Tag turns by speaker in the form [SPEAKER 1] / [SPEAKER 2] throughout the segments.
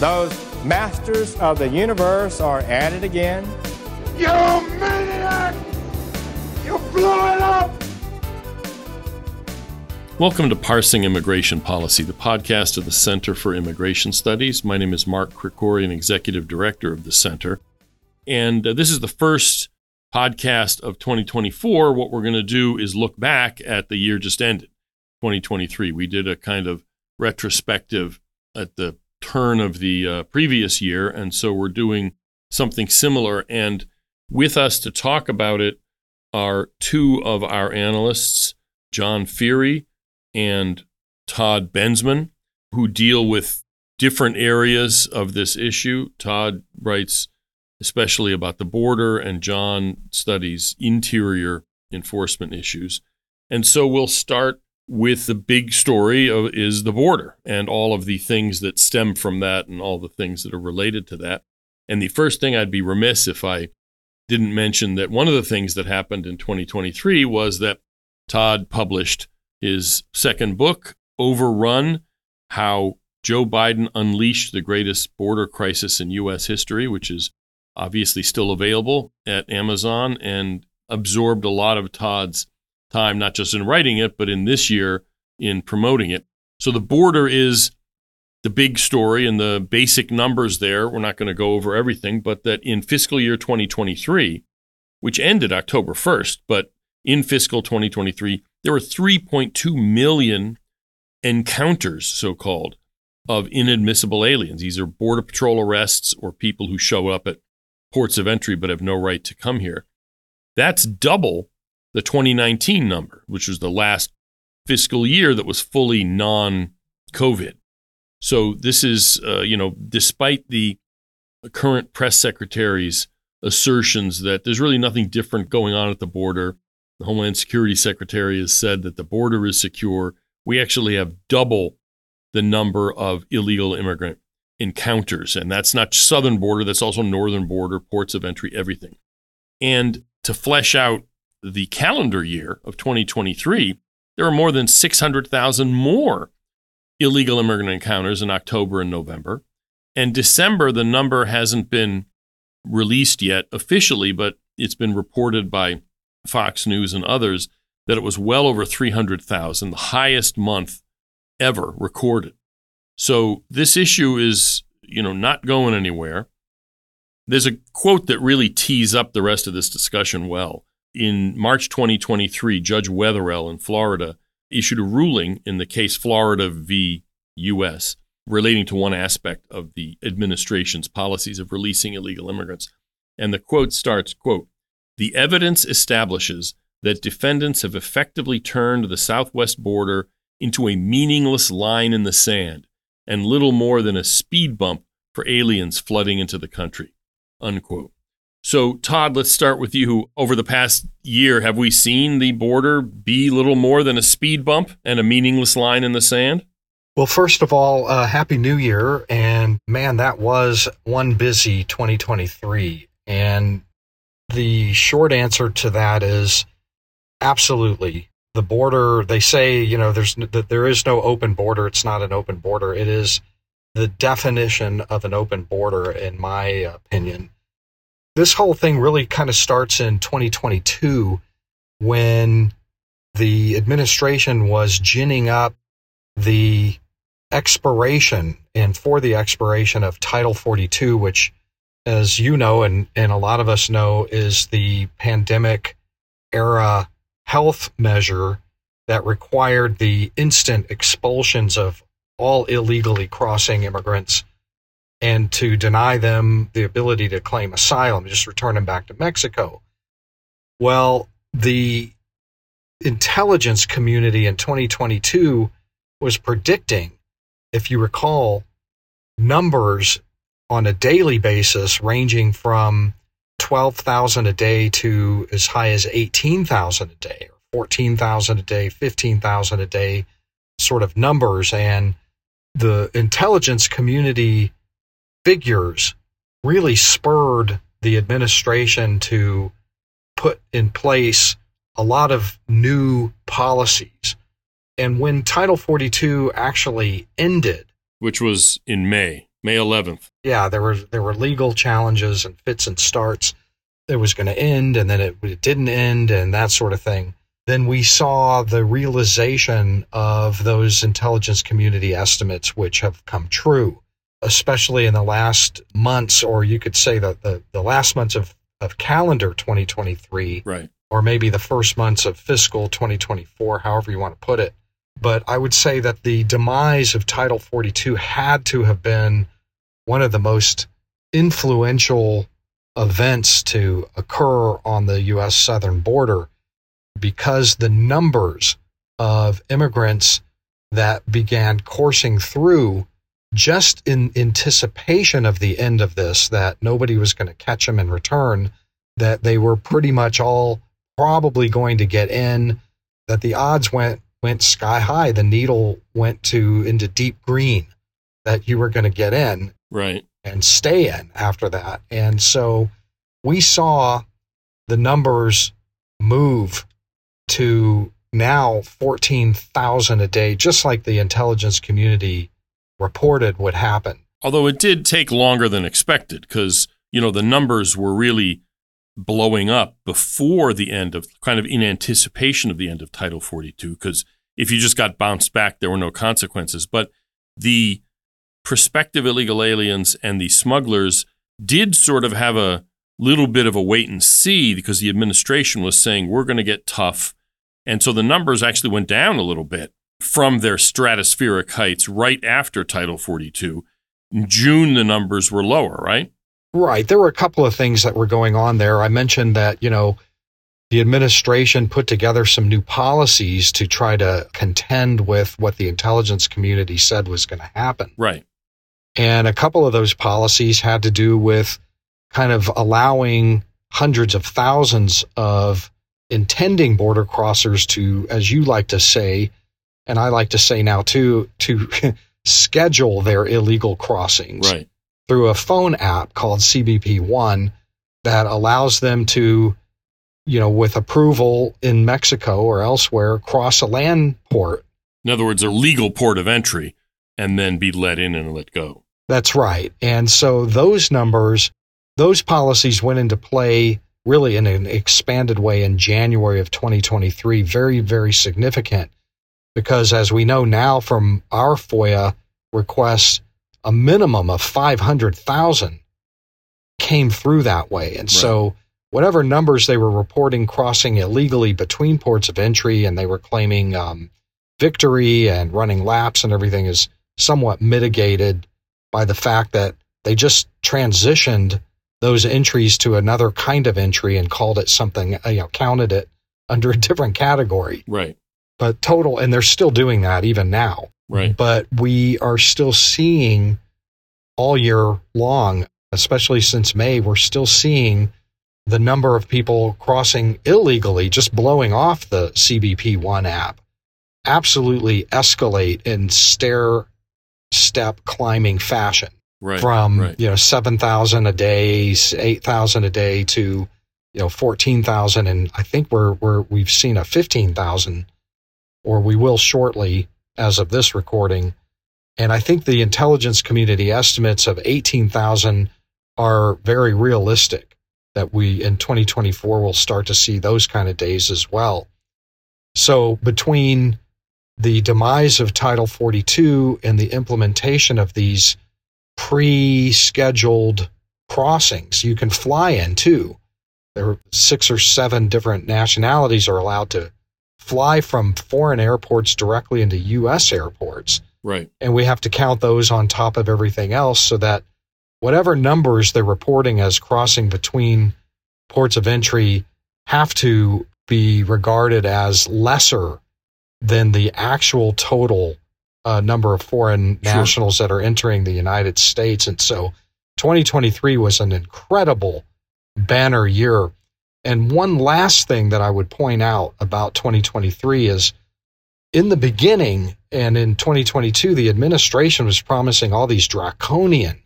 [SPEAKER 1] Those masters of the universe are at it again.
[SPEAKER 2] You maniac! You blew it up!
[SPEAKER 3] Welcome to Parsing Immigration Policy, the podcast of the Center for Immigration Studies. My name is Mark Krikorian, Executive Director of the Center. And uh, this is the first podcast of 2024. What we're going to do is look back at the year just ended, 2023. We did a kind of retrospective at the turn of the uh, previous year. And so we're doing something similar. And with us to talk about it are two of our analysts, Jon Feere and Todd Bensman, who deal with different areas of this issue. Todd writes especially about the border, and Jon studies interior enforcement issues. And so we'll start with the big story of is the border and all of the things that stem from that and all the things that are related to that. And the first thing I'd be remiss if I didn't mention that one of the things that happened in 2023 was that Todd published his second book, Overrun How Joe Biden Unleashed the Greatest Border Crisis in U.S. History, which is obviously still available at Amazon and absorbed a lot of Todd's time, not just in writing it, but in this year in promoting it. So the border is the big story and the basic numbers there. We're not going to go over everything, but that in fiscal year 2023, which ended October 1st, but in fiscal 2023, there were 3.2 million encounters, so called, of inadmissible aliens. These are Border Patrol arrests or people who show up at ports of entry but have no right to come here. That's double the 2019 number, which was the last fiscal year that was fully non COVID. So this is, uh, you know, despite the current press secretary's assertions that there's really nothing different going on at the border, the Homeland Security Secretary has said that the border is secure. We actually have double the number of illegal immigrant encounters. And that's not southern border, that's also northern border, ports of entry, everything. And to flesh out the calendar year of 2023, there are more than 600,000 more illegal immigrant encounters in October and November. And December, the number hasn't been released yet officially, but it's been reported by Fox News and others that it was well over 300,000, the highest month ever recorded. So this issue is, you know, not going anywhere. There's a quote that really tees up the rest of this discussion well in March 2023, Judge Wetherell in Florida issued a ruling in the case Florida v. U.S. relating to one aspect of the administration's policies of releasing illegal immigrants. And the quote starts, quote, the evidence establishes that defendants have effectively turned the southwest border into a meaningless line in the sand and little more than a speed bump for aliens flooding into the country, unquote. So, Todd, let's start with you. Over the past year, have we seen the border be little more than a speed bump and a meaningless line in the sand?
[SPEAKER 4] Well, first of all, uh, Happy New Year. And man, that was one busy 2023. And the short answer to that is absolutely. The border, they say, you know, there's that there is no open border. It's not an open border. It is the definition of an open border, in my opinion this whole thing really kind of starts in 2022 when the administration was ginning up the expiration and for the expiration of Title 42, which, as you know, and, and a lot of us know, is the pandemic era health measure that required the instant expulsions of all illegally crossing immigrants and to deny them the ability to claim asylum, just return them back to Mexico. Well, the intelligence community in 2022 was predicting, if you recall, numbers on a daily basis ranging from 12,000 a day to as high as 18,000 a day, or 14,000 a day, 15,000 a day sort of numbers. And the intelligence community figures really spurred the administration to put in place a lot of new policies. And when Title 42 actually ended,
[SPEAKER 3] which was in May, May 11th.
[SPEAKER 4] Yeah, there were there were legal challenges and fits and starts. It was going to end, and then it, it didn't end, and that sort of thing. Then we saw the realization of those intelligence community estimates, which have come true, especially in the last months, or you could say that the, the last months of, of calendar 2023,
[SPEAKER 3] right.
[SPEAKER 4] or maybe the first months of fiscal 2024, however you want to put it. But I would say that the demise of Title 42 had to have been one of the most influential events to occur on the U.S. southern border because the numbers of immigrants that began coursing through just in anticipation of the end of this, that nobody was going to catch them in return, that they were pretty much all probably going to get in, that the odds went went sky high. The needle went to into deep green that you were going to get in.
[SPEAKER 3] Right.
[SPEAKER 4] And stay in after that. And so we saw the numbers move to now 14,000 a day, just like the intelligence community reported would happen.
[SPEAKER 3] Although it did take longer than expected because, you know, the numbers were really blowing up before the end of kind of in anticipation of the end of Title 42 because if you just got bounced back, there were no consequences. But the prospective illegal aliens and the smugglers did sort of have a little bit of a wait and see because the administration was saying we're going to get tough. And so the numbers actually went down a little bit from their stratospheric heights right after Title 42. In June, the numbers were lower, right?
[SPEAKER 4] Right. There were a couple of things that were going on there. I mentioned that, you know, the administration put together some new policies to try to contend with what the intelligence community said was going to happen.
[SPEAKER 3] Right.
[SPEAKER 4] And a couple of those policies had to do with kind of allowing hundreds of thousands of intending border crossers to, as you like to say, and I like to say now too, to schedule their illegal crossings
[SPEAKER 3] right.
[SPEAKER 4] through a phone app called CBP One that allows them to, you know, with approval in Mexico or elsewhere, cross a land port.
[SPEAKER 3] In other words, a legal port of entry and then be let in and let go.
[SPEAKER 4] That's right. And so those numbers, those policies went into play really in an expanded way in January of 2023. Very, very significant because as we know now from our FOIA requests, a minimum of 500,000 came through that way. And right. so whatever numbers they were reporting crossing illegally between ports of entry and they were claiming um, victory and running laps and everything is somewhat mitigated by the fact that they just transitioned those entries to another kind of entry and called it something, you know, counted it under a different category.
[SPEAKER 3] Right.
[SPEAKER 4] But total, and they're still doing that even now.
[SPEAKER 3] Right.
[SPEAKER 4] But we are still seeing all year long, especially since May, we're still seeing the number of people crossing illegally, just blowing off the CBP One app, absolutely escalate in stair step climbing fashion.
[SPEAKER 3] Right,
[SPEAKER 4] from
[SPEAKER 3] right.
[SPEAKER 4] you know seven thousand a day, eight thousand a day to you know fourteen thousand, and I think we're we're we've seen a fifteen thousand, or we will shortly as of this recording, and I think the intelligence community estimates of eighteen thousand are very realistic. That we in 2024 will start to see those kind of days as well. So between the demise of Title 42 and the implementation of these pre scheduled crossings you can fly in too. There are six or seven different nationalities are allowed to fly from foreign airports directly into U.S. airports.
[SPEAKER 3] Right.
[SPEAKER 4] And we have to count those on top of everything else so that whatever numbers they're reporting as crossing between ports of entry have to be regarded as lesser than the actual total uh, number of foreign sure. nationals that are entering the United States. And so 2023 was an incredible banner year. And one last thing that I would point out about 2023 is in the beginning and in 2022, the administration was promising all these draconian,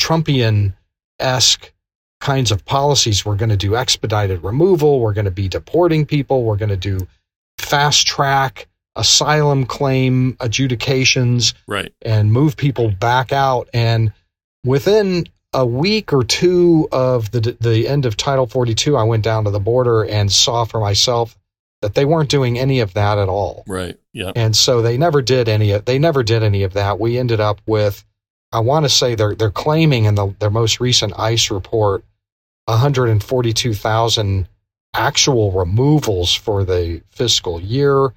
[SPEAKER 4] Trumpian esque kinds of policies. We're going to do expedited removal. We're going to be deporting people. We're going to do fast track asylum claim adjudications
[SPEAKER 3] right.
[SPEAKER 4] and move people back out. And within a week or two of the the end of Title 42, I went down to the border and saw for myself that they weren't doing any of that at all.
[SPEAKER 3] Right. Yeah.
[SPEAKER 4] And so they never did any of they never did any of that. We ended up with I want to say they're they're claiming in the, their most recent ICE report 142,000 actual removals for the fiscal year.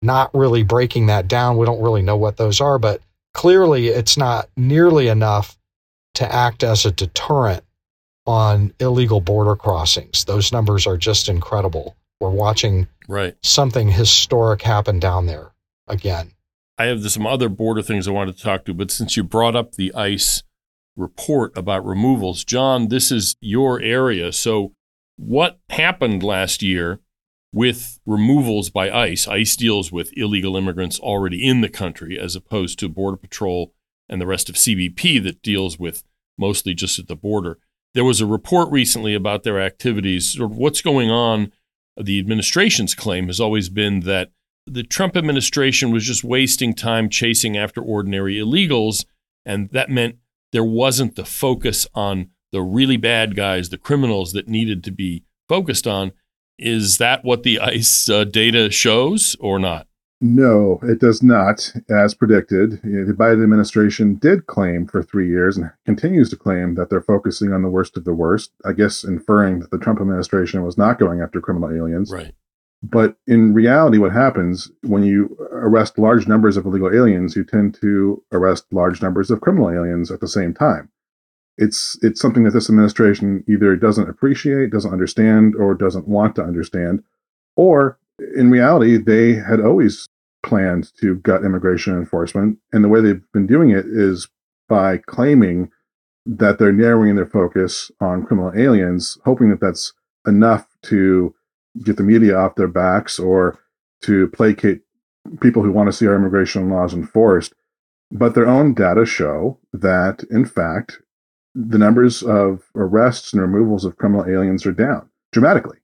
[SPEAKER 4] Not really breaking that down. We don't really know what those are, but clearly it's not nearly enough to act as a deterrent on illegal border crossings. Those numbers are just incredible. We're watching
[SPEAKER 3] right.
[SPEAKER 4] something historic happen down there again.
[SPEAKER 3] I have some other border things I wanted to talk to, but since you brought up the ICE report about removals, Jon, this is your area. So, what happened last year with removals by ICE? ICE deals with illegal immigrants already in the country, as opposed to Border Patrol and the rest of CBP that deals with mostly just at the border. There was a report recently about their activities, what's going on. The administration's claim has always been that the Trump administration was just wasting time chasing after ordinary illegals, and that meant there wasn't the focus on the really bad guys, the criminals that needed to be focused on. Is that what the ICE uh, data shows or not?
[SPEAKER 5] No, it does not. As predicted, the Biden administration did claim for three years and continues to claim that they're focusing on the worst of the worst. I guess inferring that the Trump administration was not going after criminal aliens.
[SPEAKER 3] Right.
[SPEAKER 5] But in reality, what happens when you arrest large numbers of illegal aliens, you tend to arrest large numbers of criminal aliens at the same time. It's it's something that this administration either doesn't appreciate, doesn't understand, or doesn't want to understand, or in reality, they had always planned to gut immigration enforcement. And the way they've been doing it is by claiming that they're narrowing their focus on criminal aliens, hoping that that's enough to get the media off their backs or to placate people who want to see our immigration laws enforced. But their own data show that, in fact, the numbers of arrests and removals of criminal aliens are down dramatically.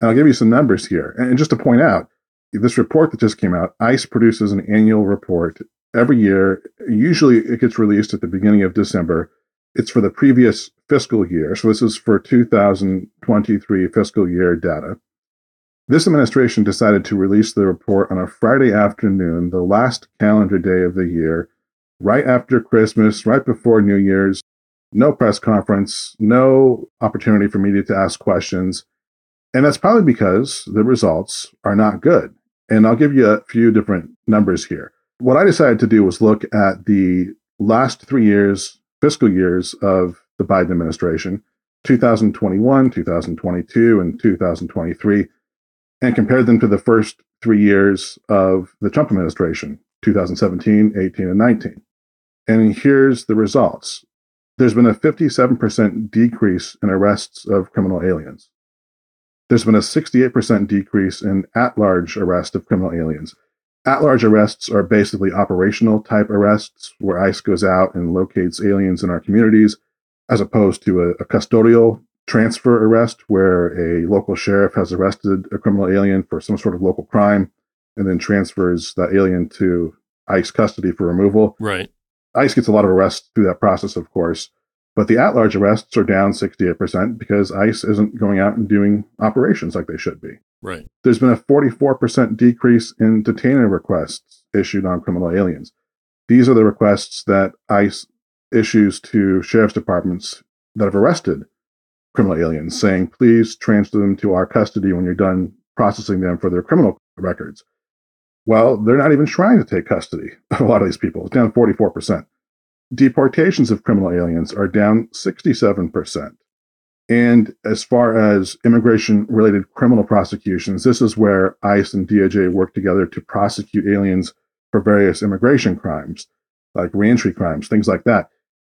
[SPEAKER 5] And I'll give you some numbers here. And just to point out, this report that just came out, ICE produces an annual report every year. Usually it gets released at the beginning of December. It's for the previous fiscal year. So this is for 2023 fiscal year data. This administration decided to release the report on a Friday afternoon, the last calendar day of the year, right after Christmas, right before New Year's. No press conference, no opportunity for media to ask questions. And that's probably because the results are not good. And I'll give you a few different numbers here. What I decided to do was look at the last three years, fiscal years of the Biden administration, 2021, 2022, and 2023, and compare them to the first three years of the Trump administration, 2017, 18, and 19. And here's the results. There's been a 57% decrease in arrests of criminal aliens there's been a 68% decrease in at large arrest of criminal aliens. At large arrests are basically operational type arrests where ICE goes out and locates aliens in our communities, as opposed to a, a custodial transfer arrest where a local sheriff has arrested a criminal alien for some sort of local crime and then transfers that alien to ICE custody for removal.
[SPEAKER 3] Right.
[SPEAKER 5] ICE gets a lot of arrests through that process, of course. But the at large arrests are down 68% because ICE isn't going out and doing operations like they should be.
[SPEAKER 3] Right.
[SPEAKER 5] There's been a 44% decrease in detainer requests issued on criminal aliens. These are the requests that ICE issues to sheriff's departments that have arrested criminal aliens, saying, please transfer them to our custody when you're done processing them for their criminal records. Well, they're not even trying to take custody of a lot of these people. It's down 44% deportations of criminal aliens are down 67%. And as far as immigration related criminal prosecutions, this is where ICE and DOJ work together to prosecute aliens for various immigration crimes, like reentry crimes, things like that.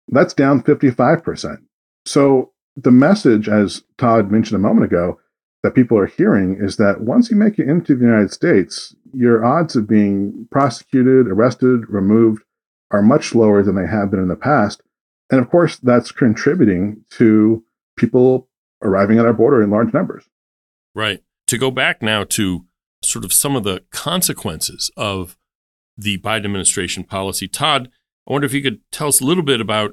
[SPEAKER 5] That's down 55%. So the message, as Todd mentioned a moment ago, that people are hearing is that once you make it into the United States, your odds of being prosecuted, arrested, removed are much lower than they have been in the past. And of course, that's contributing to people arriving at our border in large numbers.
[SPEAKER 3] Right. To go back now to sort of some of the consequences of the Biden administration policy, Todd, I wonder if you could tell us a little bit about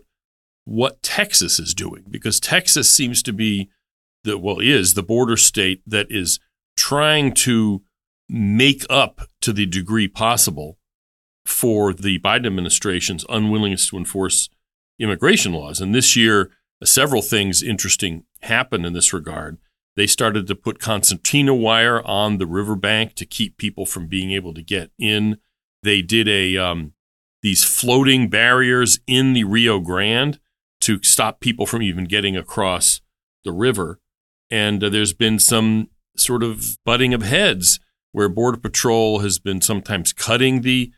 [SPEAKER 3] what Texas is doing, because Texas seems to be the, well, is the border state that is trying to make up to the degree possible for the Biden administration's unwillingness to enforce immigration laws. And this year, several things interesting happened in this regard. They started to put concertina wire on the riverbank to keep people from being able to get in. They did a um, these floating barriers in the Rio Grande to stop people from even getting across the river. And uh, there's been some sort of butting of heads where Border Patrol has been sometimes cutting the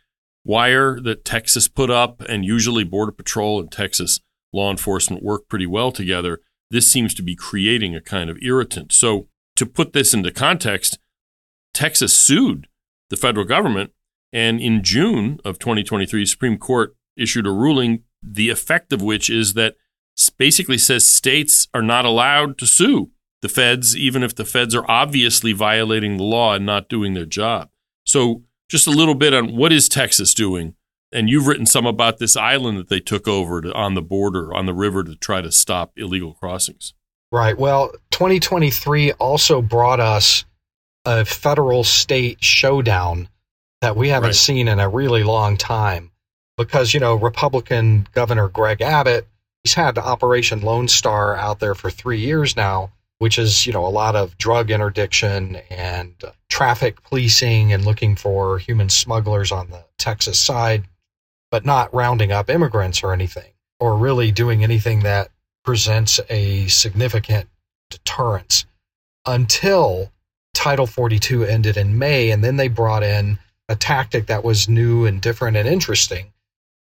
[SPEAKER 3] wire that Texas put up, and usually Border Patrol and Texas law enforcement work pretty well together. This seems to be creating a kind of irritant. So, to put this into context, Texas sued the federal government, and in June of 2023, Supreme Court issued a ruling, the effect of which is that basically says states are not allowed to sue the feds, even if the feds are obviously violating the law and not doing their job. So, just a little bit on what is Texas doing? And you've written some about this island that they took over to, on the border, on the river, to try to stop illegal crossings.
[SPEAKER 4] Right. Well, 2023 also brought us a federal state showdown that we haven't right. seen in a really long time because, you know, Republican Governor Greg Abbott, he's had Operation Lone Star out there for three years now which is, you know, a lot of drug interdiction and traffic policing and looking for human smugglers on the Texas side, but not rounding up immigrants or anything, or really doing anything that presents a significant deterrence until Title 42 ended in May. And then they brought in a tactic that was new and different and interesting,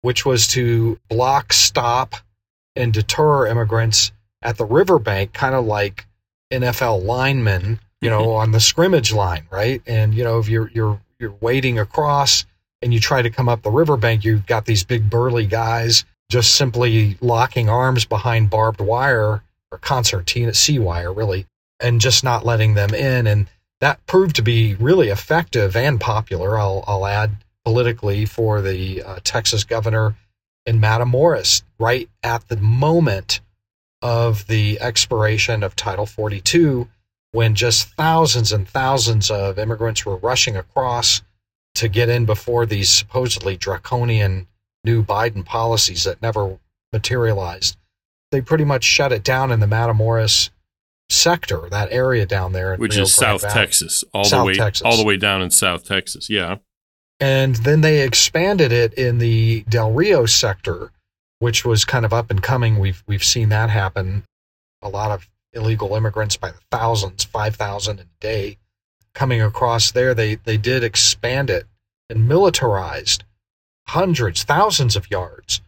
[SPEAKER 4] which was to block, stop, and deter immigrants at the riverbank, kind of like NFL linemen, you know, on the scrimmage line, right? And you know, if you're you're you're wading across and you try to come up the riverbank, you've got these big burly guys just simply locking arms behind barbed wire or concertina C wire, really, and just not letting them in. And that proved to be really effective and popular. I'll I'll add politically for the uh, Texas governor and Matamoros right at the moment of the expiration of Title 42 when just thousands and thousands of immigrants were rushing across to get in before these supposedly draconian new Biden policies that never materialized. They pretty much shut it down in the Matamoros sector, that area down there,
[SPEAKER 3] which Rio is South Valley. Texas, all South the way Texas. all the way down in South Texas. Yeah,
[SPEAKER 4] and then they expanded it in the Del Rio sector, which was kind of up and coming. We've we've seen that happen. A lot of illegal immigrants by the thousands, five thousand a day, coming across there. They they did expand it and militarized hundreds, thousands of yards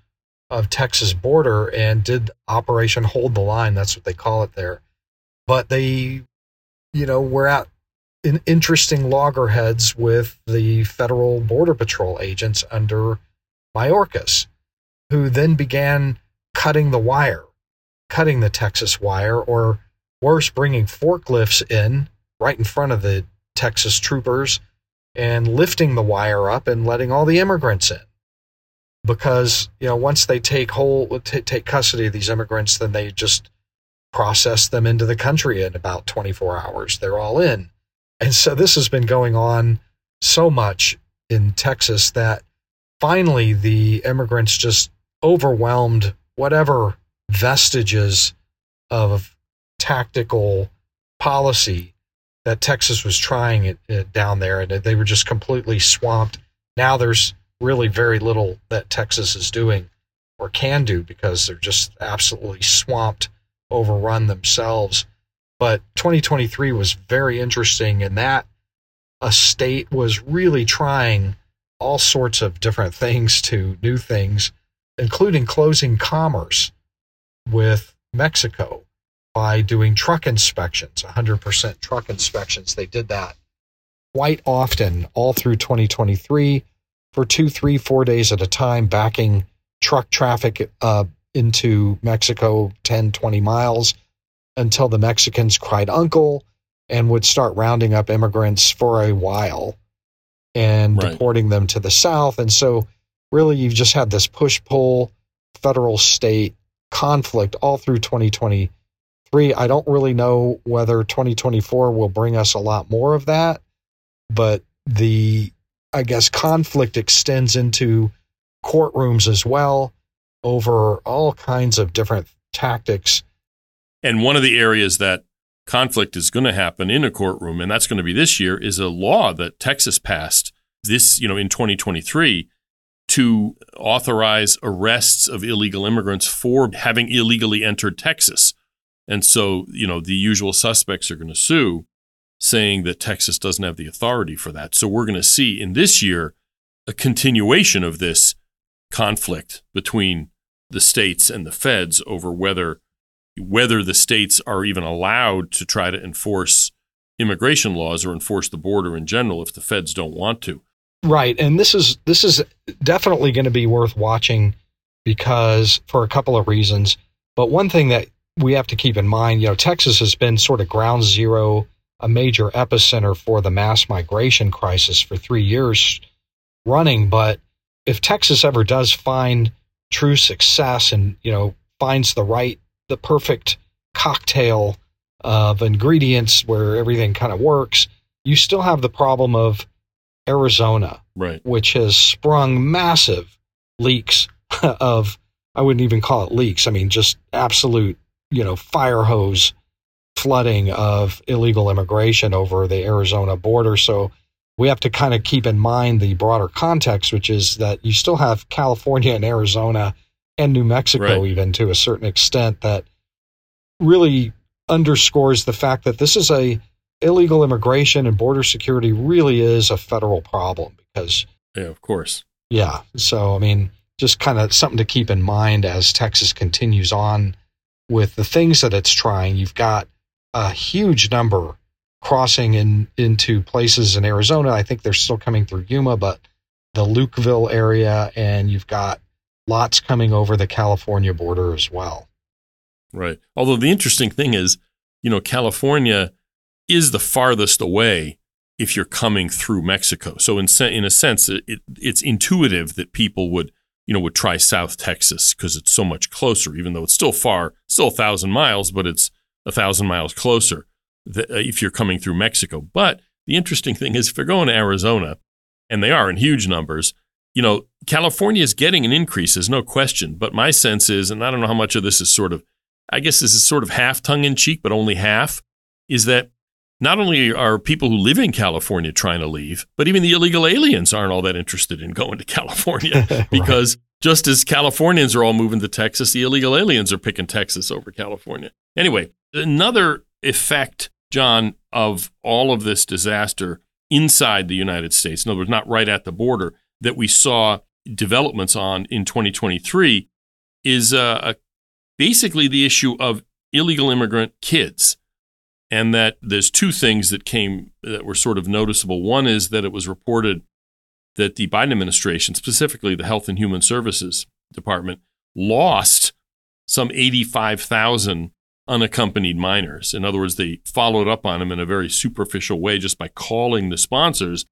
[SPEAKER 4] of Texas border and did Operation Hold the Line. That's what they call it there. But they, you know, were at in interesting loggerheads with the federal border patrol agents under Mayorkas who then began cutting the wire, cutting the Texas wire, or worse, bringing forklifts in right in front of the Texas troopers and lifting the wire up and letting all the immigrants in. Because, you know, once they take hold, t- take custody of these immigrants, then they just process them into the country in about 24 hours. They're all in. And so this has been going on so much in Texas that finally the immigrants just overwhelmed whatever vestiges of tactical policy that Texas was trying it, it down there, and they were just completely swamped. Now there's really very little that Texas is doing or can do because they're just absolutely swamped, overrun themselves. But 2023 was very interesting in that a state was really trying all sorts of different things to new things, including closing commerce with Mexico by doing truck inspections, 100% truck inspections. They did that quite often all through 2023 for two, three, four days at a time, backing truck traffic uh, into Mexico 10, 20 miles until the Mexicans cried uncle and would start rounding up immigrants for a while and right. deporting them to the South. And so, really, you've just had this push pull federal state conflict all through 2023. I don't really know whether 2024 will bring us a lot more of that, but the, I guess, conflict extends into courtrooms as well over all kinds of different tactics.
[SPEAKER 3] And one of the areas that conflict is going to happen in a courtroom, and that's going to be this year, is a law that Texas passed this, you know, in 2023 to authorize arrests of illegal immigrants for having illegally entered Texas. And so, you know, the usual suspects are going to sue, saying that Texas doesn't have the authority for that. So we're going to see in this year a continuation of this conflict between the states and the feds over whether whether the states are even allowed to try to enforce immigration laws or enforce the border in general if the feds don't want to.
[SPEAKER 4] Right, and this is this is definitely going to be worth watching because for a couple of reasons. But one thing that we have to keep in mind, you know, Texas has been sort of ground zero, a major epicenter for the mass migration crisis for 3 years running, but if Texas ever does find true success and, you know, finds the right the perfect cocktail of ingredients where everything kind of works, you still have the problem of Arizona,
[SPEAKER 3] right.
[SPEAKER 4] which has sprung massive leaks of, I wouldn't even call it leaks. I mean, just absolute, you know, fire hose flooding of illegal immigration over the Arizona border. So we have to kind of keep in mind the broader context, which is that you still have California and Arizona and New Mexico, right. even to a certain extent, that really underscores the fact that this is a illegal immigration and border security really is a federal problem because
[SPEAKER 3] yeah of course.
[SPEAKER 4] Yeah so i mean just kind of something to keep in mind as texas continues on with the things that it's trying. You've got a huge number crossing in into places in arizona. I think they're still coming through yuma but the lukeville area and you've got lots coming over the california border as well.
[SPEAKER 3] Right. Although the interesting thing is you know california is the farthest away if you're coming through Mexico. So in in a sense, it, it's intuitive that people would you know would try South Texas because it's so much closer, even though it's still far, still a thousand miles, but it's a thousand miles closer uh, if you're coming through Mexico. But the interesting thing is, if they're going to Arizona, and they are in huge numbers, you know, California is getting an increase, there's no question. But my sense is, and I don't know how much of this is sort of, I guess this is sort of half tongue in cheek, but only half, is that not only are people who live in California trying to leave, but even the illegal aliens aren't all that interested in going to California because right. just as Californians are all moving to Texas, the illegal aliens are picking Texas over California. Anyway, another effect, Jon, of all of this disaster inside the United States, in other words, not right at the border, that we saw developments on in 2023 is uh, basically the issue of illegal immigrant kids and that there's two things that came that were sort of noticeable. One is that it was reported that the Biden administration, specifically the Health and Human Services Department, lost some 85,000 unaccompanied minors. In other words, they followed up on them in a very superficial way just by calling the sponsors.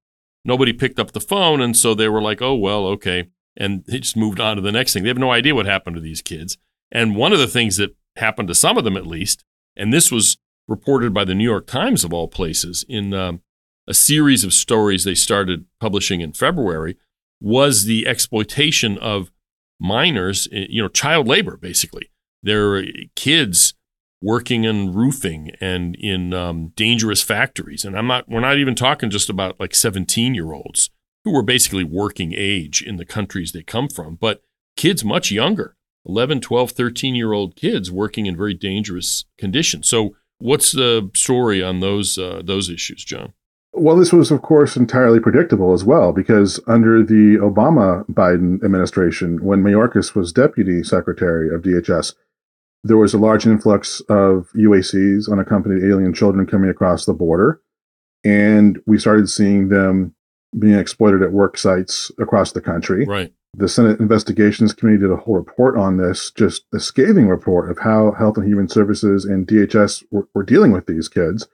[SPEAKER 3] Nobody picked up the phone, and so they were like, oh, well, okay. And they just moved on to the next thing. They have no idea what happened to these kids. And one of the things that happened to some of them, at least, and this was reported by the New York Times, of all places, in um, a series of stories they started publishing in February, was the exploitation of minors, eh, you know, child labor, basically. There are kids working in roofing and in um, dangerous factories. And I'm not, we're not even talking just about like 17 year olds who were basically working age in the countries they come from, but kids much younger, 11, 12, 13 year old kids working in very dangerous conditions. So What's the story on those uh, those issues, Jon?
[SPEAKER 5] Well, this was, of course, entirely predictable as well, because under the Obama Biden administration, when Mayorkas was deputy secretary of DHS, there was a large influx of UACs, unaccompanied alien children, coming across the border. And we started seeing them being exploited at work sites across the country.
[SPEAKER 3] Right.
[SPEAKER 5] The Senate Investigations Committee did a whole report on this, just a scathing report of how Health and Human Services and DHS were, were dealing with these kids.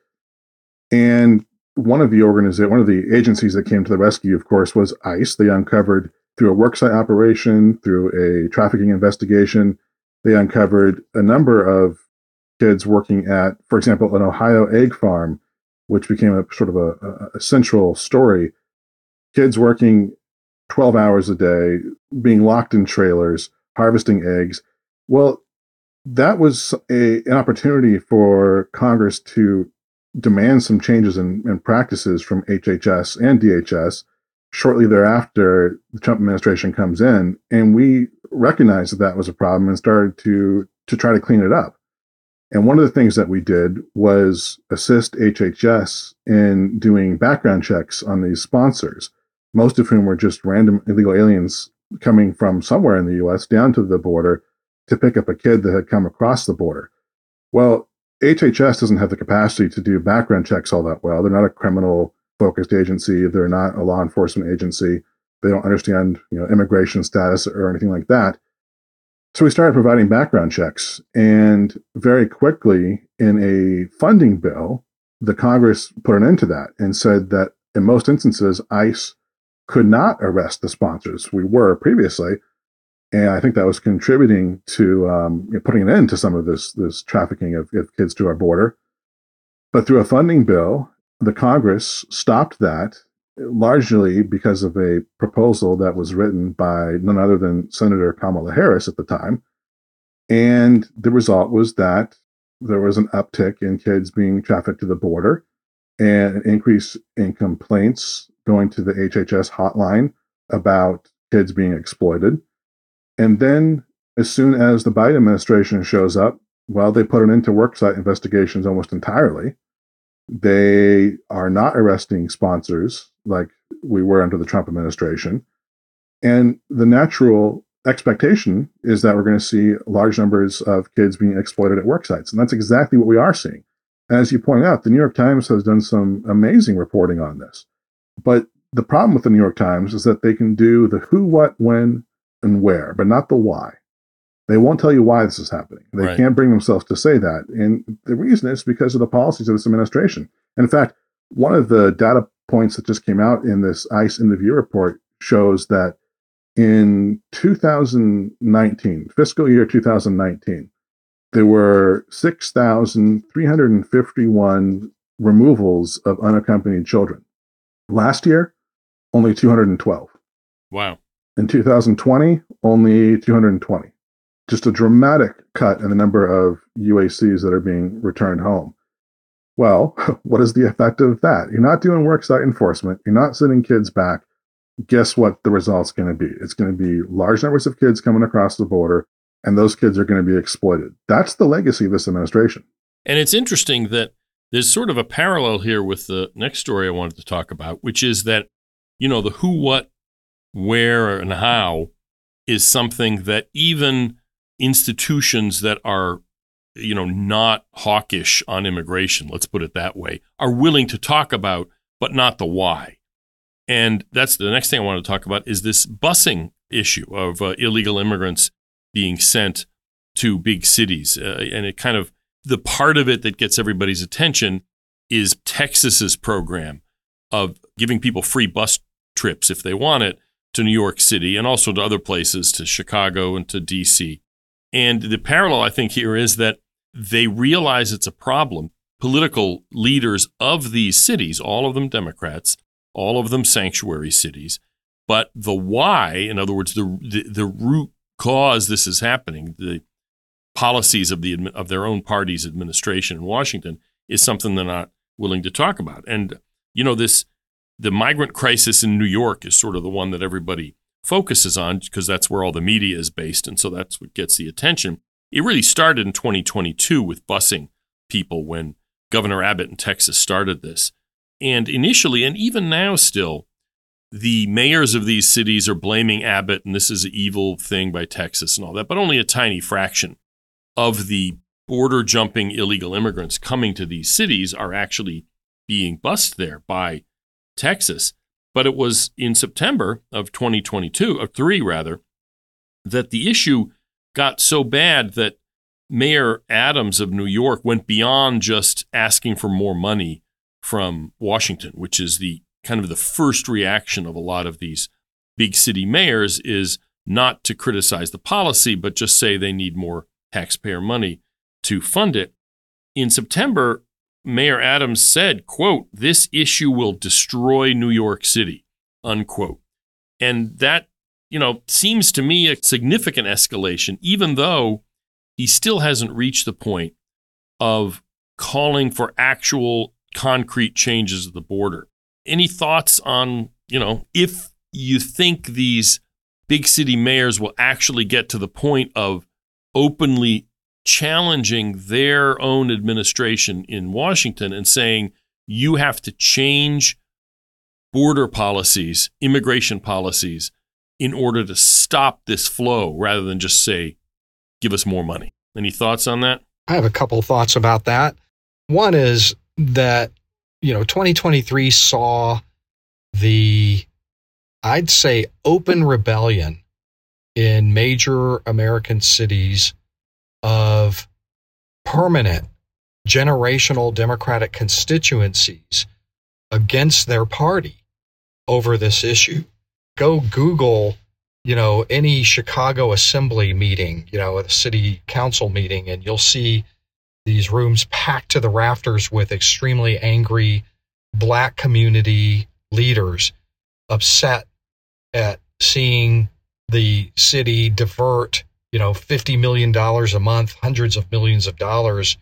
[SPEAKER 5] And one of the organiza- one of the agencies that came to the rescue, of course, was ICE. They uncovered through a worksite operation, through a trafficking investigation, they uncovered a number of kids working at, for example, an Ohio egg farm, which became a sort of a, a central story. Kids working 12 hours a day, being locked in trailers, harvesting eggs. Well, that was a, an opportunity for Congress to demand some changes in, in practices from HHS and DHS. Shortly thereafter, the Trump administration comes in, and we recognized that that was a problem and started to to try to clean it up. And one of the things that we did was assist HHS in doing background checks on these sponsors, most of whom were just random illegal aliens coming from somewhere in the US down to the border to pick up a kid that had come across the border. Well, HHS doesn't have the capacity to do background checks all that well. They're not a criminal focused agency, they're not a law enforcement agency. They don't understand, you know, immigration status or anything like that. So we started providing background checks, and very quickly, in a funding bill, the Congress put an end to that and said that in most instances, ICE could not arrest the sponsors. We were previously, and I think that was contributing to um, putting an end to some of this this trafficking of, of kids to our border. But through a funding bill, the Congress stopped that largely because of a proposal that was written by none other than Senator Kamala Harris at the time. And the result was that there was an uptick in kids being trafficked to the border and an increase in complaints going to the HHS hotline about kids being exploited. And then, as soon as the Biden administration shows up, well, they put an end to worksite investigations almost entirely. They are not arresting sponsors like we were under the Trump administration. And the natural expectation is that we're going to see large numbers of kids being exploited at work sites. And that's exactly what we are seeing. As you point out, the New York Times has done some amazing reporting on this. But the problem with the New York Times is that they can do the who, what, when, and where, but not the why. They won't tell you why this is happening. They right. can't bring themselves to say that. And the reason is because of the policies of this administration. And in fact, one of the data points that just came out in this ICE interview report shows that in 2019, fiscal year 2019, there were 6,351 removals of unaccompanied children. Last year, only 212.
[SPEAKER 3] Wow.
[SPEAKER 5] In 2020, only 220 just a dramatic cut in the number of UACs that are being returned home. Well, what is the effect of that? You're not doing worksite enforcement. You're not sending kids back. Guess what the result's going to be? It's going to be large numbers of kids coming across the border, and those kids are going to be exploited. That's the legacy of this administration.
[SPEAKER 3] And it's interesting that there's sort of a parallel here with the next story I wanted to talk about, which is that, you know, the who, what, where, and how is something that even institutions that are you know not hawkish on immigration let's put it that way are willing to talk about but not the why. And that's the next thing i want to talk about is this busing issue of uh, illegal immigrants being sent to big cities uh, and it kind of the part of it that gets everybody's attention is texas's program of giving people free bus trips if they want it to new york city and also to other places to chicago and to dc and the parallel, I think, here is that they realize it's a problem. Political leaders of these cities, all of them Democrats, all of them sanctuary cities, but the why, in other words, the, the, the root cause this is happening, the policies of the of their own party's administration in Washington, is something they're not willing to talk about. And you know, this the migrant crisis in New York is sort of the one that everybody focuses on because that's where all the media is based. And so that's what gets the attention. It really started in 2022 with busing people when Governor Abbott in Texas started this. And initially, and even now still, the mayors of these cities are blaming Abbott, and this is an evil thing by Texas and all that, but only a tiny fraction of the border jumping illegal immigrants coming to these cities are actually being bussed there by Texas. But it was in September of 2022, of three rather, that the issue got so bad that Mayor Adams of New York went beyond just asking for more money from Washington, which is the kind of the first reaction of a lot of these big city mayors is not to criticize the policy, but just say they need more taxpayer money to fund it. In September, Mayor Adams said, quote, this issue will destroy New York City, unquote. And that, you know, seems to me a significant escalation, even though he still hasn't reached the point of calling for actual concrete changes at the border. Any thoughts on, you know, if you think these big city mayors will actually get to the point of openly challenging their own administration in Washington and saying you have to change border policies, immigration policies, in order to stop this flow rather than just say, give us more money. Any thoughts on that?
[SPEAKER 4] I have a couple thoughts about that. One is that, you know, 2023 saw the, I'd say, open rebellion in major American cities of permanent generational Democratic constituencies against their party over this issue. Go Google, you know, any Chicago assembly meeting, you know, a city council meeting, and you'll see these rooms packed to the rafters with extremely angry black community leaders upset at seeing the city divert you know, $50 million a month, hundreds of millions of dollars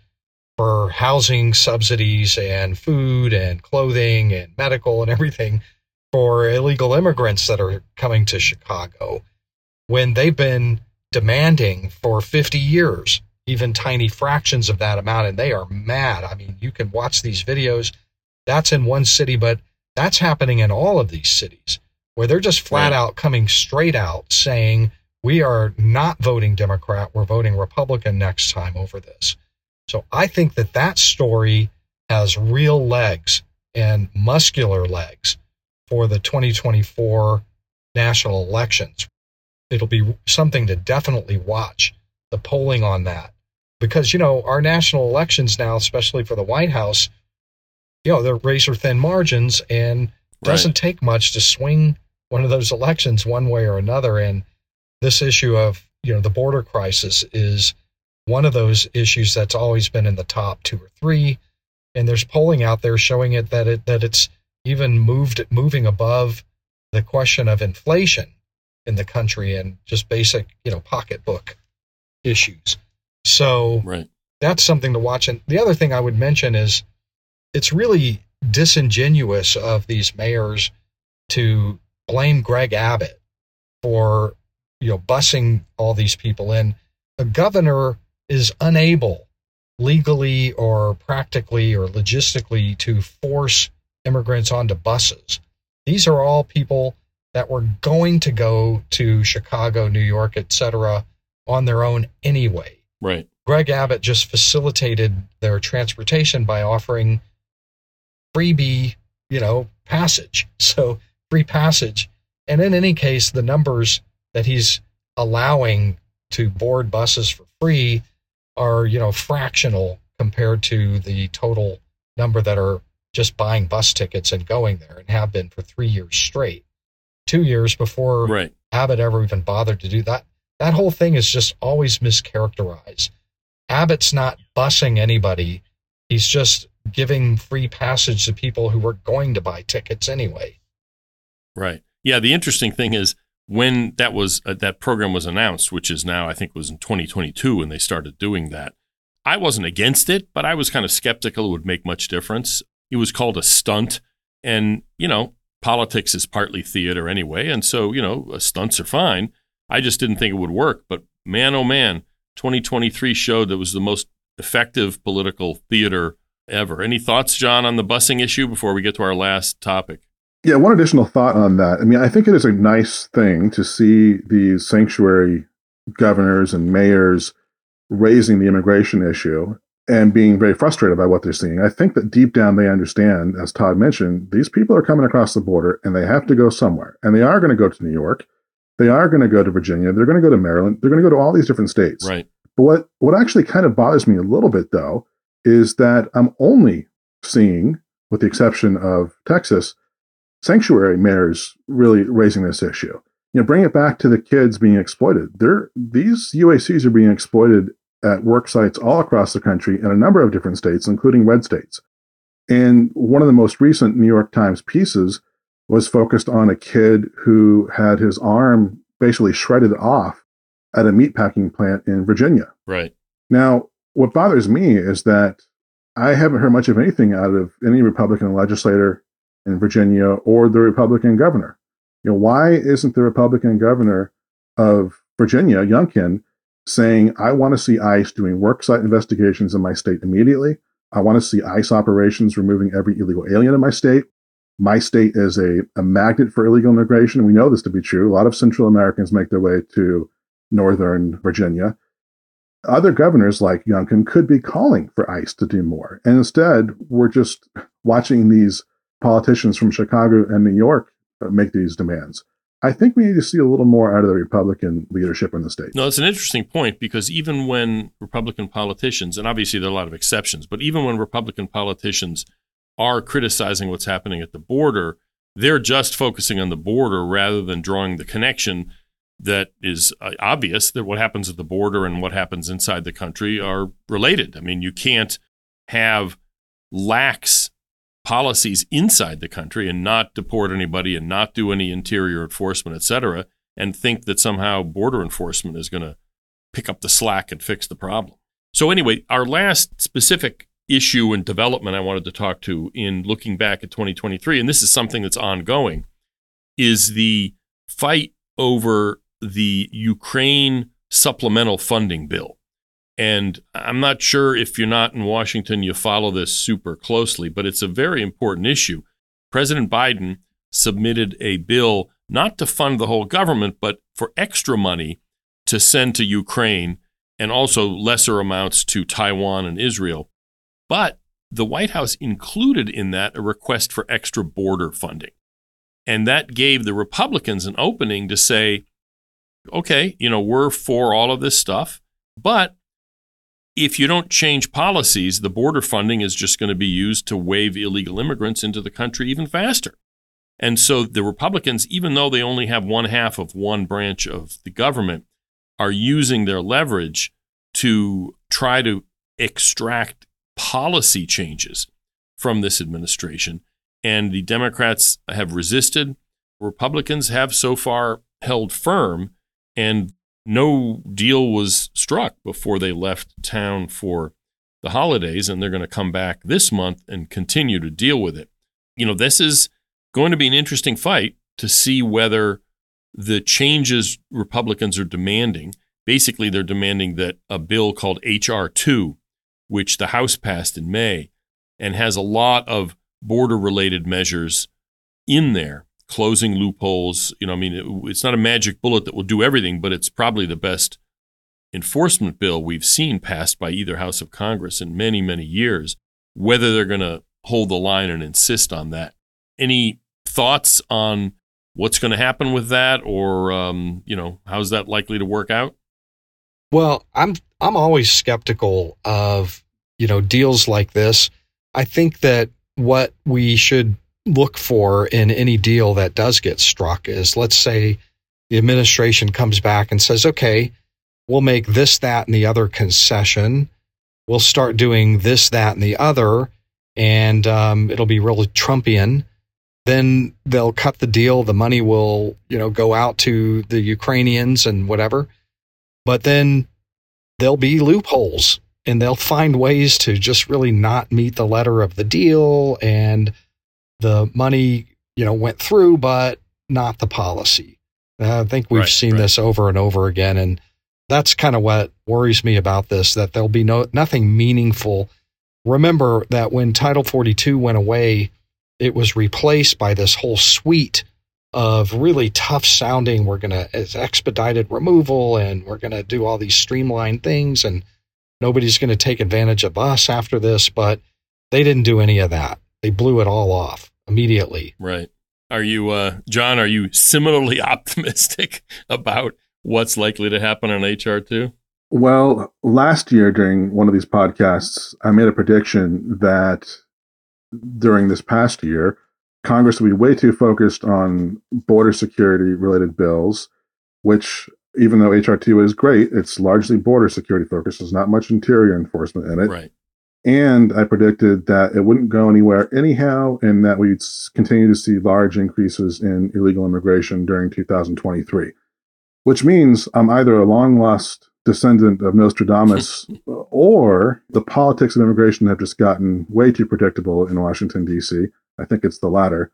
[SPEAKER 4] for housing subsidies and food and clothing and medical and everything for illegal immigrants that are coming to Chicago when they've been demanding for 50 years, even tiny fractions of that amount. And they are mad. I mean, you can watch these videos. That's in one city, but that's happening in all of these cities where they're just flat right. out coming straight out saying, we are not voting Democrat. We're voting Republican next time over this. So I think that that story has real legs and muscular legs for the 2024 national elections. It'll be something to definitely watch the polling on that because, you know, our national elections now, especially for the White House, you know, they're razor thin margins and doesn't take much to swing one of those elections one way or another. And this issue of you know the border crisis is one of those issues that's always been in the top two or three, and there's polling out there showing it that it that it's even moved moving above the question of inflation in the country and just basic you know pocketbook issues. So
[SPEAKER 3] right.
[SPEAKER 4] that's something to watch. And the other thing I would mention is it's really disingenuous of these mayors to blame Greg Abbott for you know, busing all these people in. A governor is unable legally or practically or logistically to force immigrants onto buses. These are all people that were going to go to Chicago, New York, etc., on their own anyway.
[SPEAKER 3] Right.
[SPEAKER 4] Greg Abbott just facilitated their transportation by offering freebie, you know, passage. So free passage. And in any case, the numbers that he's allowing to board buses for free are, you know, fractional compared to the total number that are just buying bus tickets and going there and have been for three years straight. Two years before
[SPEAKER 3] right.
[SPEAKER 4] Abbott ever even bothered to do that. That whole thing is just always mischaracterized. Abbott's not busing anybody. He's just giving free passage to people who were going to buy tickets anyway.
[SPEAKER 3] Right. Yeah. The interesting thing is when that was uh, that program was announced, which is now I think was in 2022 when they started doing that. I wasn't against it, but I was kind of skeptical it would make much difference. It was called a stunt, and you know, politics is partly theater anyway, and so you know, uh, stunts are fine. I just didn't think it would work, but man, oh man, 2023 showed that was the most effective political theater ever. Any thoughts, Jon, on the busing issue before we get to our last topic?
[SPEAKER 5] Yeah, one additional thought on that. I mean, I think it is a nice thing to see these sanctuary governors and mayors raising the immigration issue and being very frustrated by what they're seeing. I think that deep down they understand, as Todd mentioned, these people are coming across the border and they have to go somewhere. And they are going to go to New York. They are going to go to Virginia. They're going to go to Maryland. They're going to go to all these different states.
[SPEAKER 3] Right.
[SPEAKER 5] But what, what actually kind of bothers me a little bit, though, is that I'm only seeing, with the exception of Texas, sanctuary mayors really raising this issue. You know, bring it back to the kids being exploited. They're, these UACs are being exploited at work sites all across the country in a number of different states, including red states. And one of the most recent New York Times pieces was focused on a kid who had his arm basically shredded off at a meatpacking plant in Virginia.
[SPEAKER 3] Right.
[SPEAKER 5] Now, what bothers me is that I haven't heard much of anything out of any Republican legislator in Virginia or the Republican governor. You know, why isn't the Republican governor of Virginia, Youngkin, saying, I want to see ICE doing worksite investigations in my state immediately. I want to see ICE operations removing every illegal alien in my state. My state is a, a magnet for illegal immigration. We know this to be true. A lot of Central Americans make their way to Northern Virginia. Other governors like Youngkin could be calling for ICE to do more. And instead, we're just watching these politicians from Chicago and New York uh, make these demands. I think we need to see a little more out of the Republican leadership in the state.
[SPEAKER 3] No, it's an interesting point because even when Republican politicians, and obviously there are a lot of exceptions, but even when Republican politicians are criticizing what's happening at the border, they're just focusing on the border rather than drawing the connection that is uh, obvious that what happens at the border and what happens inside the country are related. I mean, you can't have lax policies inside the country and not deport anybody and not do any interior enforcement, et cetera, and think that somehow border enforcement is going to pick up the slack and fix the problem. So, anyway, our last specific issue and development I wanted to talk to in looking back at 2023, and this is something that's ongoing, is the fight over the Ukraine supplemental funding bill. And I'm not sure if you're not in Washington, you follow this super closely, but it's a very important issue. President Biden submitted a bill not to fund the whole government, but for extra money to send to Ukraine and also lesser amounts to Taiwan and Israel. But the White House included in that a request for extra border funding. And that gave the Republicans an opening to say, okay, you know, we're for all of this stuff, but if you don't change policies, the border funding is just going to be used to wave illegal immigrants into the country even faster. And so the Republicans, even though they only have one half of one branch of the government, are using their leverage to try to extract policy changes from this administration. And the Democrats have resisted. Republicans have so far held firm. And no deal was struck before they left town for the holidays, and they're going to come back this month and continue to deal with it. You know, this is going to be an interesting fight to see whether the changes Republicans are demanding basically, they're demanding that a bill called H.R. 2, which the House passed in May and has a lot of border related measures in there closing loopholes. You know, I mean, it, it's not a magic bullet that will do everything, but it's probably the best enforcement bill we've seen passed by either House of Congress in many, many years. Whether they're going to hold the line and insist on that. Any thoughts on what's going to happen with that, or um, you know, how's that likely to work out?
[SPEAKER 4] Well, I'm I'm always skeptical of you know deals like this. I think that what we should look for in any deal that does get struck is let's say the administration comes back and says, okay, we'll make this, that, and the other concession. We'll start doing this, that, and the other, and um, it'll be really Trumpian. Then they'll cut the deal. The money will, you know, go out to the Ukrainians and whatever. But then there'll be loopholes and they'll find ways to just really not meet the letter of the deal and the money, you know, went through, but not the policy. I think we've right, seen right. this over and over again, and that's kind of what worries me about this. That there'll be no nothing meaningful remember that when Title 42 went away, it was replaced by this whole suite of really tough sounding, we're going to expedited removal and we're going to do all these streamlined things and nobody's going to take advantage of us after this. But they didn't do any of that. They blew it all off immediately.
[SPEAKER 3] Right. Are you, uh, Jon, are you similarly optimistic about what's likely to happen on HR2?
[SPEAKER 5] Well, last year during one of these podcasts, I made a prediction that during this past year, Congress will be way too focused on border security related bills, which, even though HR2 is great, it's largely border security focused. There's not much interior enforcement in it.
[SPEAKER 3] Right.
[SPEAKER 5] And I predicted that it wouldn't go anywhere anyhow, and that we'd continue to see large increases in illegal immigration during 2023, which means I'm either a long lost descendant of Nostradamus or the politics of immigration have just gotten way too predictable in Washington, D.C. I think it's the latter.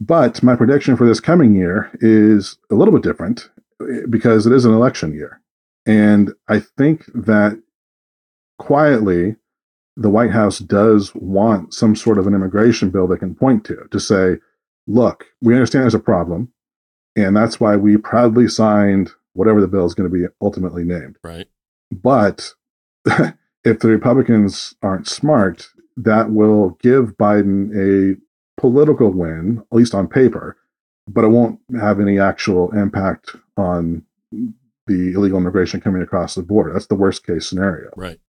[SPEAKER 5] But my prediction for this coming year is a little bit different eh, because it is an election year. And I think that quietly, the White House does want some sort of an immigration bill they can point to to say, look, we understand there's a problem. And that's why we proudly signed whatever the bill is going to be ultimately named.
[SPEAKER 3] Right.
[SPEAKER 5] But if the Republicans aren't smart, that will give Biden a political win, at least on paper, but it won't have any actual impact on the illegal immigration coming across the border. That's the worst case scenario.
[SPEAKER 3] Right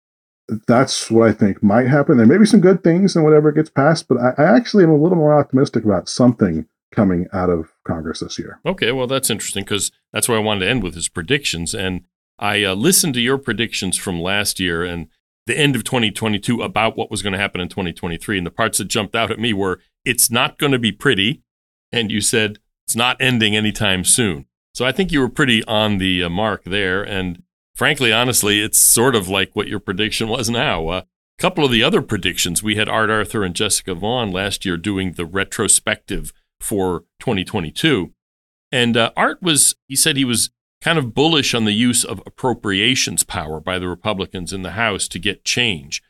[SPEAKER 5] that's what I think might happen. There may be some good things and whatever gets passed, but I, I, actually am a little more optimistic about something coming out of Congress this year.
[SPEAKER 3] Okay, well, that's interesting because that's where I wanted to end with his predictions. And I uh, listened to your predictions from last year and the end of 2022 about what was going to happen in 2023. And the parts that jumped out at me were it's not going to be pretty. And you said it's not ending anytime soon. So I think you were pretty on the uh, mark there. And frankly, honestly, it's sort of like what your prediction was now. A couple of the other predictions, we had Art Arthur and Jessica Vaughn last year doing the retrospective for 2022. And uh, Art was, he said he was kind of bullish on the use of appropriations power by the Republicans in the House to get change.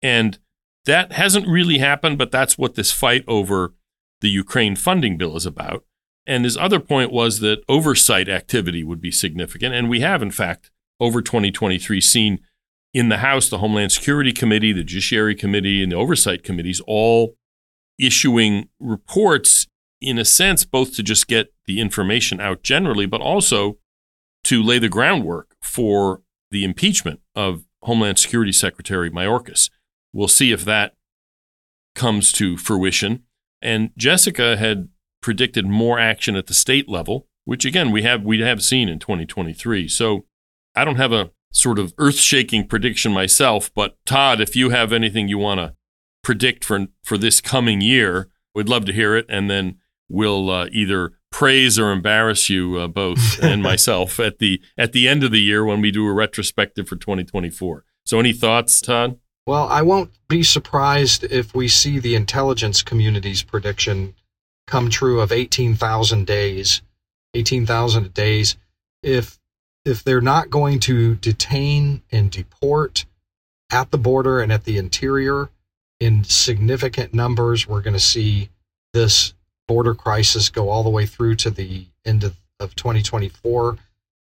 [SPEAKER 3] And that hasn't really happened, but that's what this fight over the Ukraine funding bill is about. And his other point was that oversight activity would be significant. And we have, in fact, over 2023 seen in the House, the Homeland Security Committee, the Judiciary Committee, and the Oversight Committees all issuing reports, in a sense, both to just get the information out generally, but also to lay the groundwork for the impeachment of Homeland Security Secretary Mayorkas. We'll see if that comes to fruition. And Jessica had predicted more action at the state level, which again we have we have seen in 2023. So I don't have a sort of earth shaking prediction myself, but Todd, if you have anything you want to predict for, for this coming year, we'd love to hear it. And then we'll uh, either praise or embarrass you uh, both and myself at the at the end of the year when we do a retrospective for 2024. So any thoughts, Todd?
[SPEAKER 4] Well, I won't be surprised if we see the intelligence community's prediction come true of 18,000 days, 18,000 days. If if they're not going to detain and deport at the border and at the interior in significant numbers, we're going to see this border crisis go all the way through to the end of, of 2024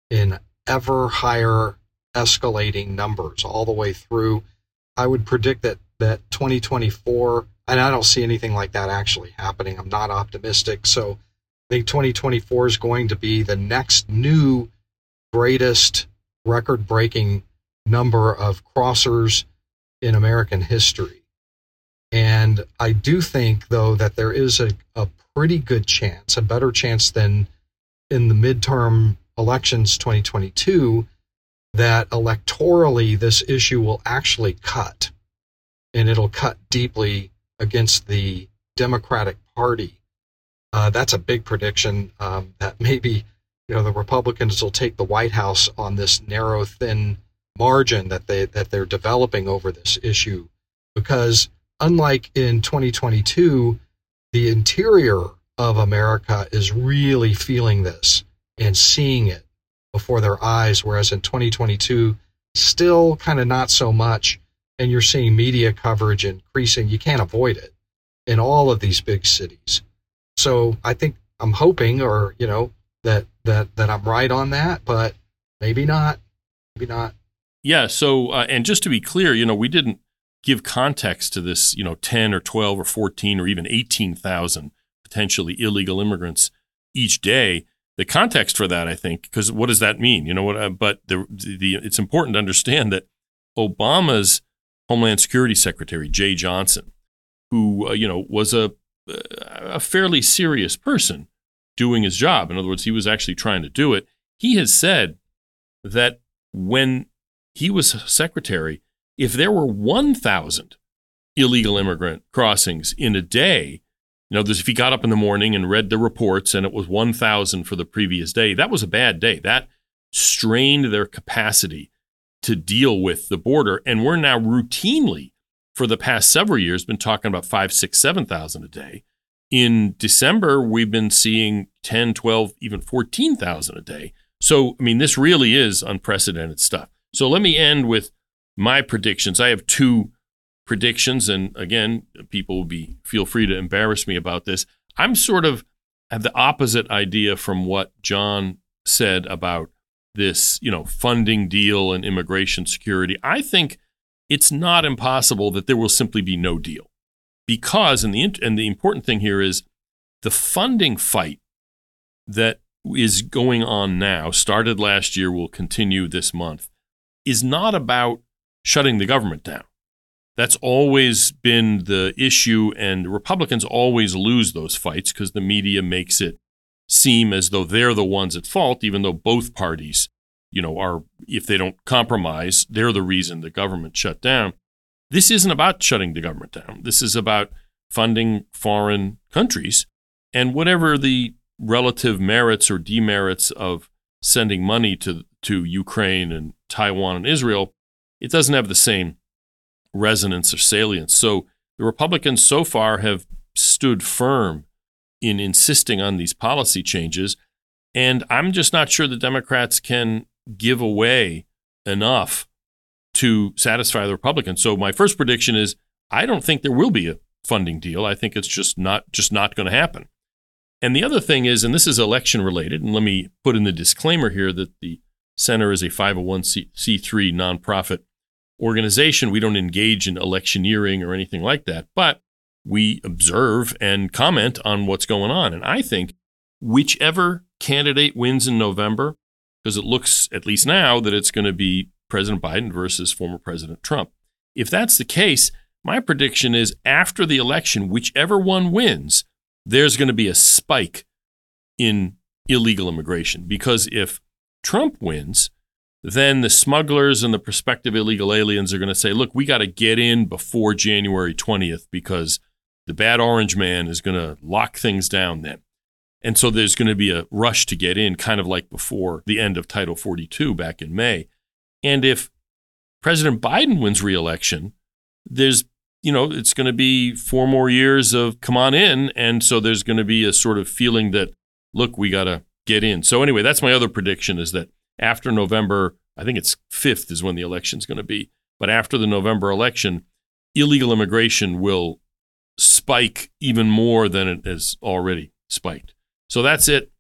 [SPEAKER 4] in ever higher escalating numbers all the way through. I would predict that that 2024, and I don't see anything like that actually happening. I'm not optimistic. So I think 2024 is going to be the next new greatest record breaking number of crossers in American history. And I do think, though, that there is a, a pretty good chance, a better chance than in the midterm elections 2022, that electorally this issue will actually cut. And it'll cut deeply against the Democratic Party. Uh, that's a big prediction um, that maybe you know the Republicans will take the White House on this narrow, thin margin that they that they're developing over this issue, because unlike in 2022, the interior of America is really feeling this and seeing it before their eyes, whereas in 2022, still kind of not so much. and you're seeing media coverage increasing. You can't avoid it in all of these big cities. So I think I'm hoping, or you know, that that that I'm right on that, but maybe not. Maybe not.
[SPEAKER 3] Yeah. So, uh, and just to be clear, you know, we didn't give context to this, you know, 10 or 12 or 14 or even 18,000 potentially illegal immigrants each day. The context for that, I think, because what does that mean? You know what? Uh, but the, the it's important to understand that Obama's Homeland Security Secretary Jeh Johnson, who uh, you know was a a fairly serious person doing his job. In other words, he was actually trying to do it. He has said that when he was secretary, if there were 1,000 illegal immigrant crossings in a day, you know, if he got up in the morning and read the reports and it was 1,000 for the previous day, that was a bad day. That strained their capacity to deal with the border. And we're now routinely, for the past several years, been talking about five, six, 7,000 a day. In December, we've been seeing 10, 12, even 14,000 a day. So, I mean, this really is unprecedented stuff. So let me end with my predictions. I have two predictions, and again, people will be feel free to embarrass me about this. I'm sort of have the opposite idea from what Jon said about this, you know, funding deal and immigration security. I think it's not impossible that there will simply be no deal, because and the and the important thing here is the funding fight that is going on now, started last year, will continue this month, is not about shutting the government down. That's always been the issue, and Republicans always lose those fights because the media makes it seem as though they're the ones at fault, even though both parties, you know, are, if they don't compromise, they're the reason the government shut down. This isn't about shutting the government down. This is about funding foreign countries. And whatever the relative merits or demerits of sending money to, to Ukraine and Taiwan and Israel, it doesn't have the same resonance or salience. So the Republicans so far have stood firm in insisting on these policy changes. And I'm just not sure the Democrats can give away enough to satisfy the Republicans. So my first prediction is I don't think there will be a funding deal. I think it's just not just not going to happen. And the other thing is, and this is election related, and let me put in the disclaimer here that the center is a 501c3 nonprofit organization. We don't engage in electioneering or anything like that, but we observe and comment on what's going on. And I think whichever candidate wins in November, because it looks, at least now, that it's going to be President Biden versus former President Trump. If that's the case, my prediction is after the election, whichever one wins, there's going to be a spike in illegal immigration. Because if Trump wins, then the smugglers and the prospective illegal aliens are going to say, look, we got to get in before January 20th because the bad orange man is going to lock things down then. And so there's going to be a rush to get in, kind of like before the end of Title 42 back in May. And if President Biden wins reelection, there's, you know, it's going to be four more years of come on in. And so there's going to be a sort of feeling that, look, we got to get in. So anyway, that's my other prediction is that after November, I think it's 5th is when the election is going to be. But after the November election, illegal immigration will spike even more than it has already spiked. So that's it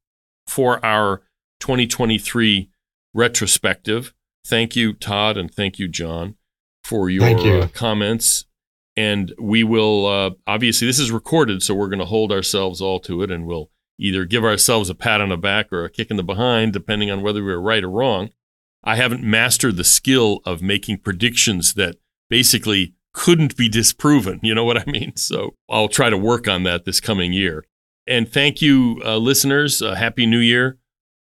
[SPEAKER 3] for our 2023 retrospective. Thank you, Todd, and thank you, Jon, for your
[SPEAKER 4] you.
[SPEAKER 3] uh, comments. And we will, uh, obviously, this is recorded, so we're going to hold ourselves all to it and we'll either give ourselves a pat on the back or a kick in the behind, depending on whether we were right or wrong. I haven't mastered the skill of making predictions that basically couldn't be disproven. You know what I mean? So I'll try to work on that this coming year. And thank you, uh, listeners. Uh, Happy New Year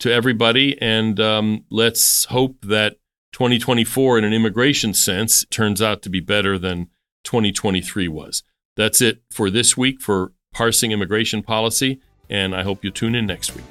[SPEAKER 3] to everybody. And um, let's hope that 2024, in an immigration sense, turns out to be better than 2023 was. That's it for this week for Parsing Immigration Policy and I hope you tune in next week.